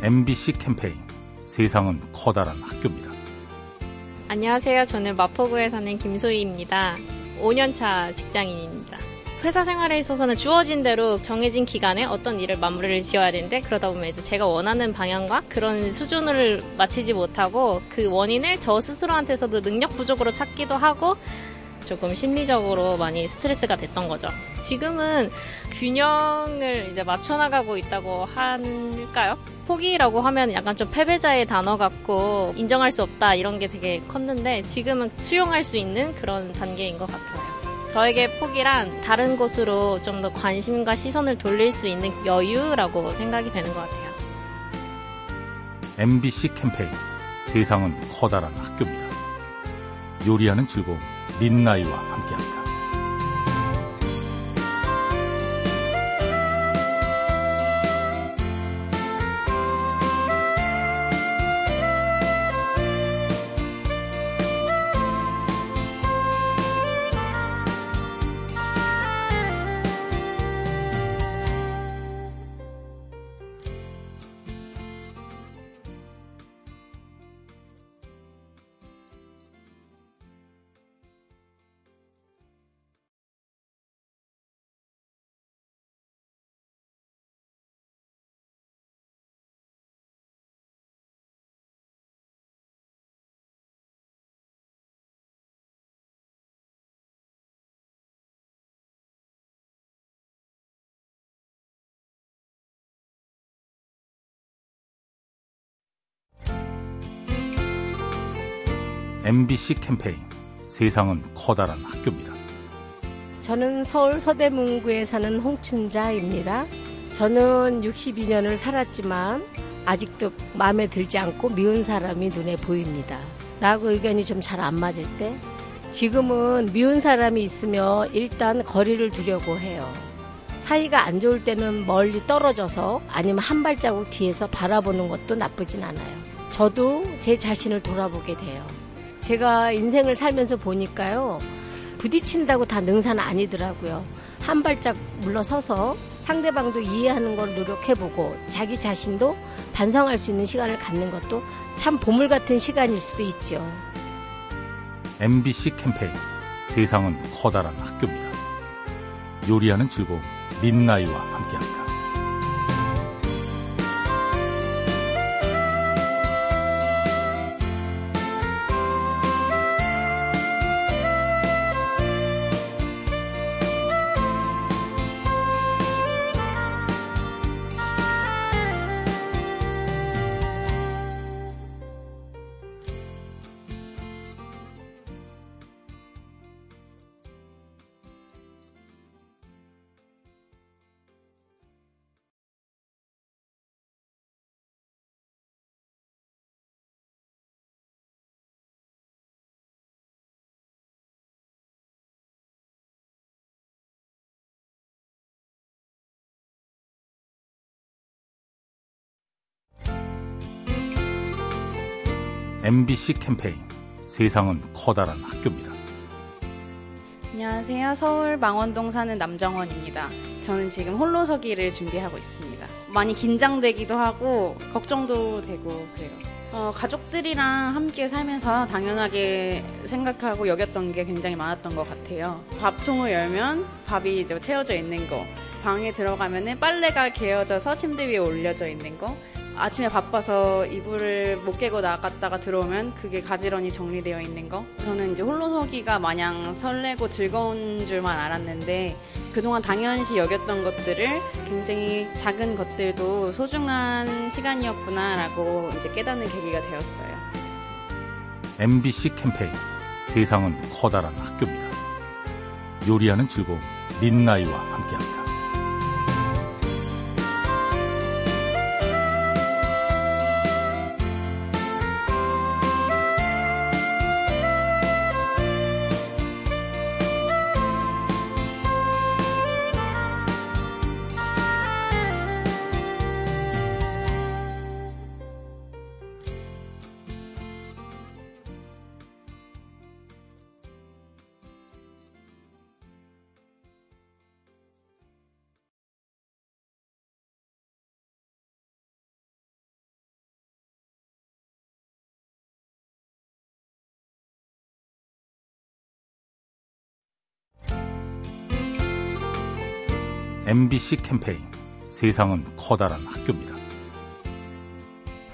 MBC 캠페인 세상은 커다란 학교입니다. 안녕하세요. 저는 마포구에 사는 김소희입니다. 5년차 직장인입니다. 회사 생활에 있어서는 주어진 대로 정해진 기간에 어떤 일을 마무리를 지어야 되는데 그러다 보면 이제 제가 원하는 방향과 그런 수준을 맞추지 못하고 그 원인을 저 스스로한테서도 능력 부족으로 찾기도 하고 조금 심리적으로 많이 스트레스가 됐던 거죠. 지금은 균형을 이제 맞춰 나가고 있다고 할까요? 포기라고 하면 약간 좀 패배자의 단어 같고 인정할 수 없다 이런 게 되게 컸는데 지금은 수용할 수 있는 그런 단계인 것 같아요. 저에게 포기란 다른 곳으로 좀 더 관심과 시선을 돌릴 수 있는 여유라고 생각이 되는 것 같아요. MBC 캠페인 세상은 커다란 학교입니다. 요리하는 즐거움 민나이와 함께합니다. MBC 캠페인 세상은 커다란 학교입니다. 저는 서울 서대문구에 사는 홍춘자입니다. 저는 62년을 살았지만 아직도 마음에 들지 않고 미운 사람이 눈에 보입니다. 나하고 의견이 좀 잘 안 맞을 때 지금은 미운 사람이 있으면 일단 거리를 두려고 해요. 사이가 안 좋을 때는 멀리 떨어져서 아니면 한 발자국 뒤에서 바라보는 것도 나쁘진 않아요. 저도 제 자신을 돌아보게 돼요. 제가 인생을 살면서 보니까요. 부딪힌다고 다 능사는 아니더라고요. 한 발짝 물러서서 상대방도 이해하는 걸 노력해보고 자기 자신도 반성할 수 있는 시간을 갖는 것도 참 보물 같은 시간일 수도 있죠. MBC 캠페인 세상은 커다란 학교입니다. 요리하는 즐거움 민나이와 함께합니다. MBC 캠페인 세상은 커다란 학교입니다. 안녕하세요. 서울 망원동 사는 남정원입니다. 저는 지금 홀로서기를 준비하고 있습니다. 많이 긴장되기도 하고 걱정도 되고 그래요. 어, 가족들이랑 함께 살면서 당연하게 생각하고 여겼던 게 굉장히 많았던 것 같아요. 밥통을 열면 밥이 채워져 있는 거, 방에 들어가면 빨래가 개어져서 침대 위에 올려져 있는 거, 아침에 바빠서 이불을 못 깨고 나갔다가 들어오면 그게 가지런히 정리되어 있는 거. 저는 이제 홀로서기가 마냥 설레고 즐거운 줄만 알았는데 그동안 당연시 여겼던 것들을 굉장히 작은 것들도 소중한 시간이었구나라고 이제 깨닫는 계기가 되었어요. MBC 캠페인 세상은 커다란 학교입니다. 요리하는 즐거움 민나이와 함께합니다. MBC 캠페인 세상은 커다란 학교입니다.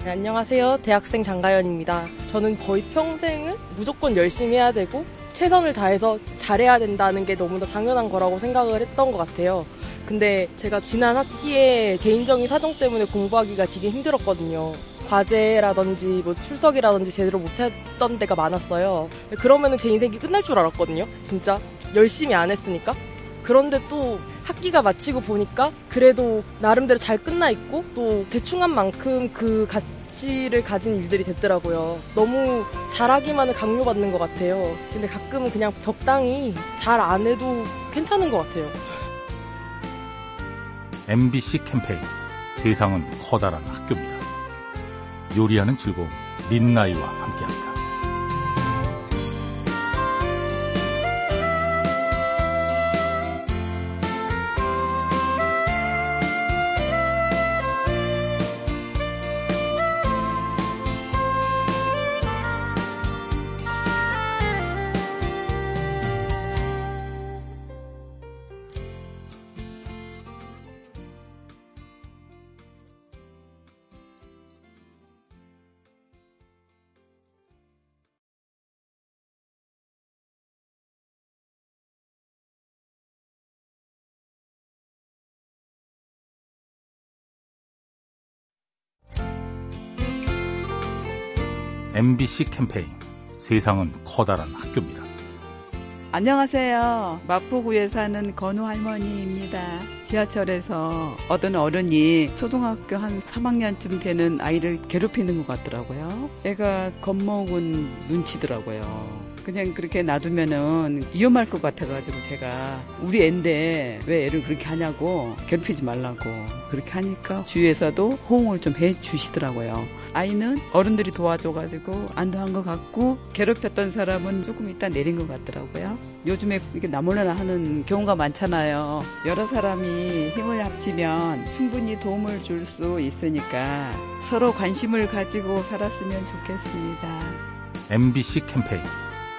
네, 안녕하세요. 대학생 장가연입니다. 저는 거의 평생을 무조건 열심히 해야 되고 최선을 다해서 잘해야 된다는 게 너무나 당연한 거라고 생각을 했던 것 같아요. 근데 제가 지난 학기에 개인적인 사정 때문에 공부하기가 되게 힘들었거든요. 과제라든지 뭐 출석이라든지 제대로 못했던 데가 많았어요. 그러면은 제 인생이 끝날 줄 알았거든요. 진짜 열심히 안 했으니까. 그런데 또 학기가 마치고 보니까 그래도 나름대로 잘 끝나 있고 또 대충 한 만큼 그 가치를 가진 일들이 됐더라고요. 너무 잘하기만을 강요받는 것 같아요. 근데 가끔은 그냥 적당히 잘 안 해도 괜찮은 것 같아요. MBC 캠페인 세상은 커다란 학교입니다. 요리하는 즐거움 민나이와 함께합니다. MBC 캠페인 세상은 커다란 학교입니다. 안녕하세요. 마포구에 사는 건우 할머니입니다. 지하철에서 어떤 어른이 초등학교 한 3학년쯤 되는 아이를 괴롭히는 것 같더라고요. 애가 겁먹은 눈치더라고요. 그냥 그렇게 놔두면은 위험할 것 같아가지고 제가 우리 애인데 왜 애를 그렇게 하냐고 괴롭히지 말라고 그렇게 하니까 주위에서도 호응을 좀 해주시더라고요. 아이는 어른들이 도와줘가지고 안도한 것 같고 괴롭혔던 사람은 조금 이따 내린 것 같더라고요. 요즘에 이게 나몰라라 하는 경우가 많잖아요. 여러 사람이 힘을 합치면 충분히 도움을 줄 수 있으니까 서로 관심을 가지고 살았으면 좋겠습니다. MBC 캠페인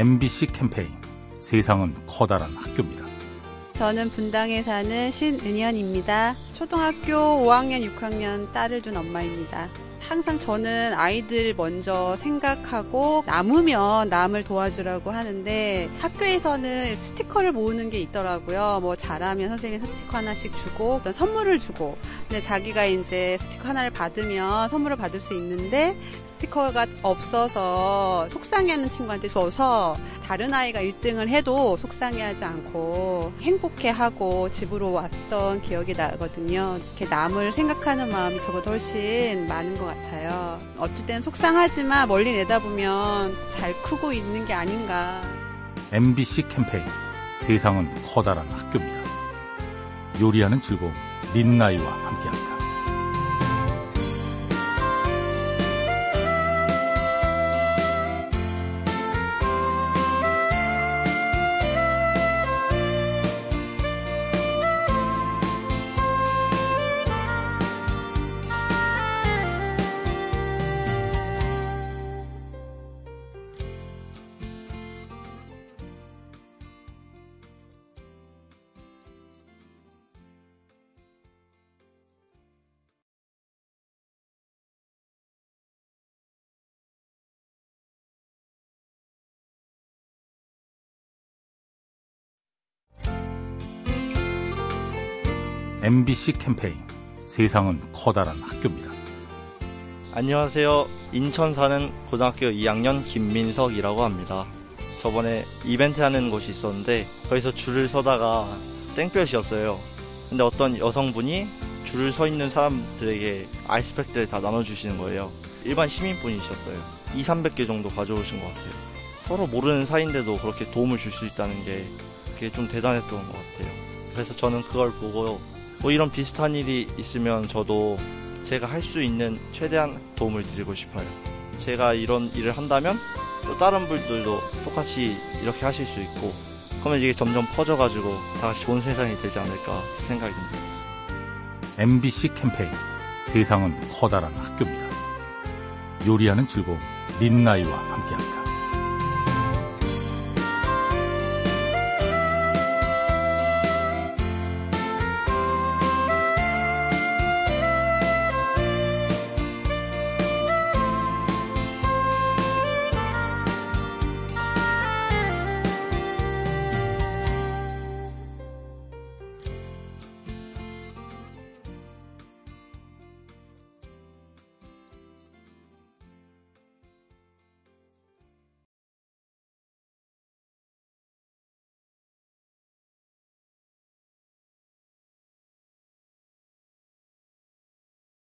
MBC 캠페인 세상은 커다란 학교입니다. 저는 분당에 사는 신은현입니다. 초등학교 5학년, 6학년 딸을 둔 엄마입니다. 항상 저는 아이들 먼저 생각하고 남으면 남을 도와주라고 하는데 학교에서는 스티커를 모으는 게 있더라고요. 뭐 잘하면 선생님이 스티커 하나씩 주고 선물을 주고 근데 자기가 이제 스티커 하나를 받으면 선물을 받을 수 있는데 스티커가 없어서 속상해하는 친구한테 줘서 다른 아이가 1등을 해도 속상해하지 않고 행복해하고 집으로 왔던 기억이 나거든요. 이렇게 남을 생각하는 마음이 저보다 훨씬 많은 것 같아요. 어떨 때는 속상하지만 멀리 내다보면 잘 크고 있는 게 아닌가. MBC 캠페인 세상은 커다란 학교입니다. 요리하는 즐거움 민나이와 함께합니다. MBC 캠페인 세상은 커다란 학교입니다. 안녕하세요. 인천 사는 고등학교 2학년 김민석이라고 합니다. 저번에 이벤트 하는 곳이 있었는데 거기서 줄을 서다가 땡볕이었어요. 근데 어떤 여성분이 줄을 서 있는 사람들에게 아이스팩들을 다 나눠주시는 거예요. 일반 시민분이셨어요. 2, 300개 정도 가져오신 것 같아요. 서로 모르는 사이인데도 그렇게 도움을 줄 수 있다는 게 그게 좀 대단했던 것 같아요. 그래서 저는 그걸 보고 뭐 이런 비슷한 일이 있으면 저도 제가 할 수 있는 최대한 도움을 드리고 싶어요. 제가 이런 일을 한다면 또 다른 분들도 똑같이 이렇게 하실 수 있고 그러면 이게 점점 퍼져가지고 다 같이 좋은 세상이 되지 않을까 생각이 듭니다. MBC 캠페인 세상은 커다란 학교입니다. 요리하는 즐거움 린나이와 함께합니다.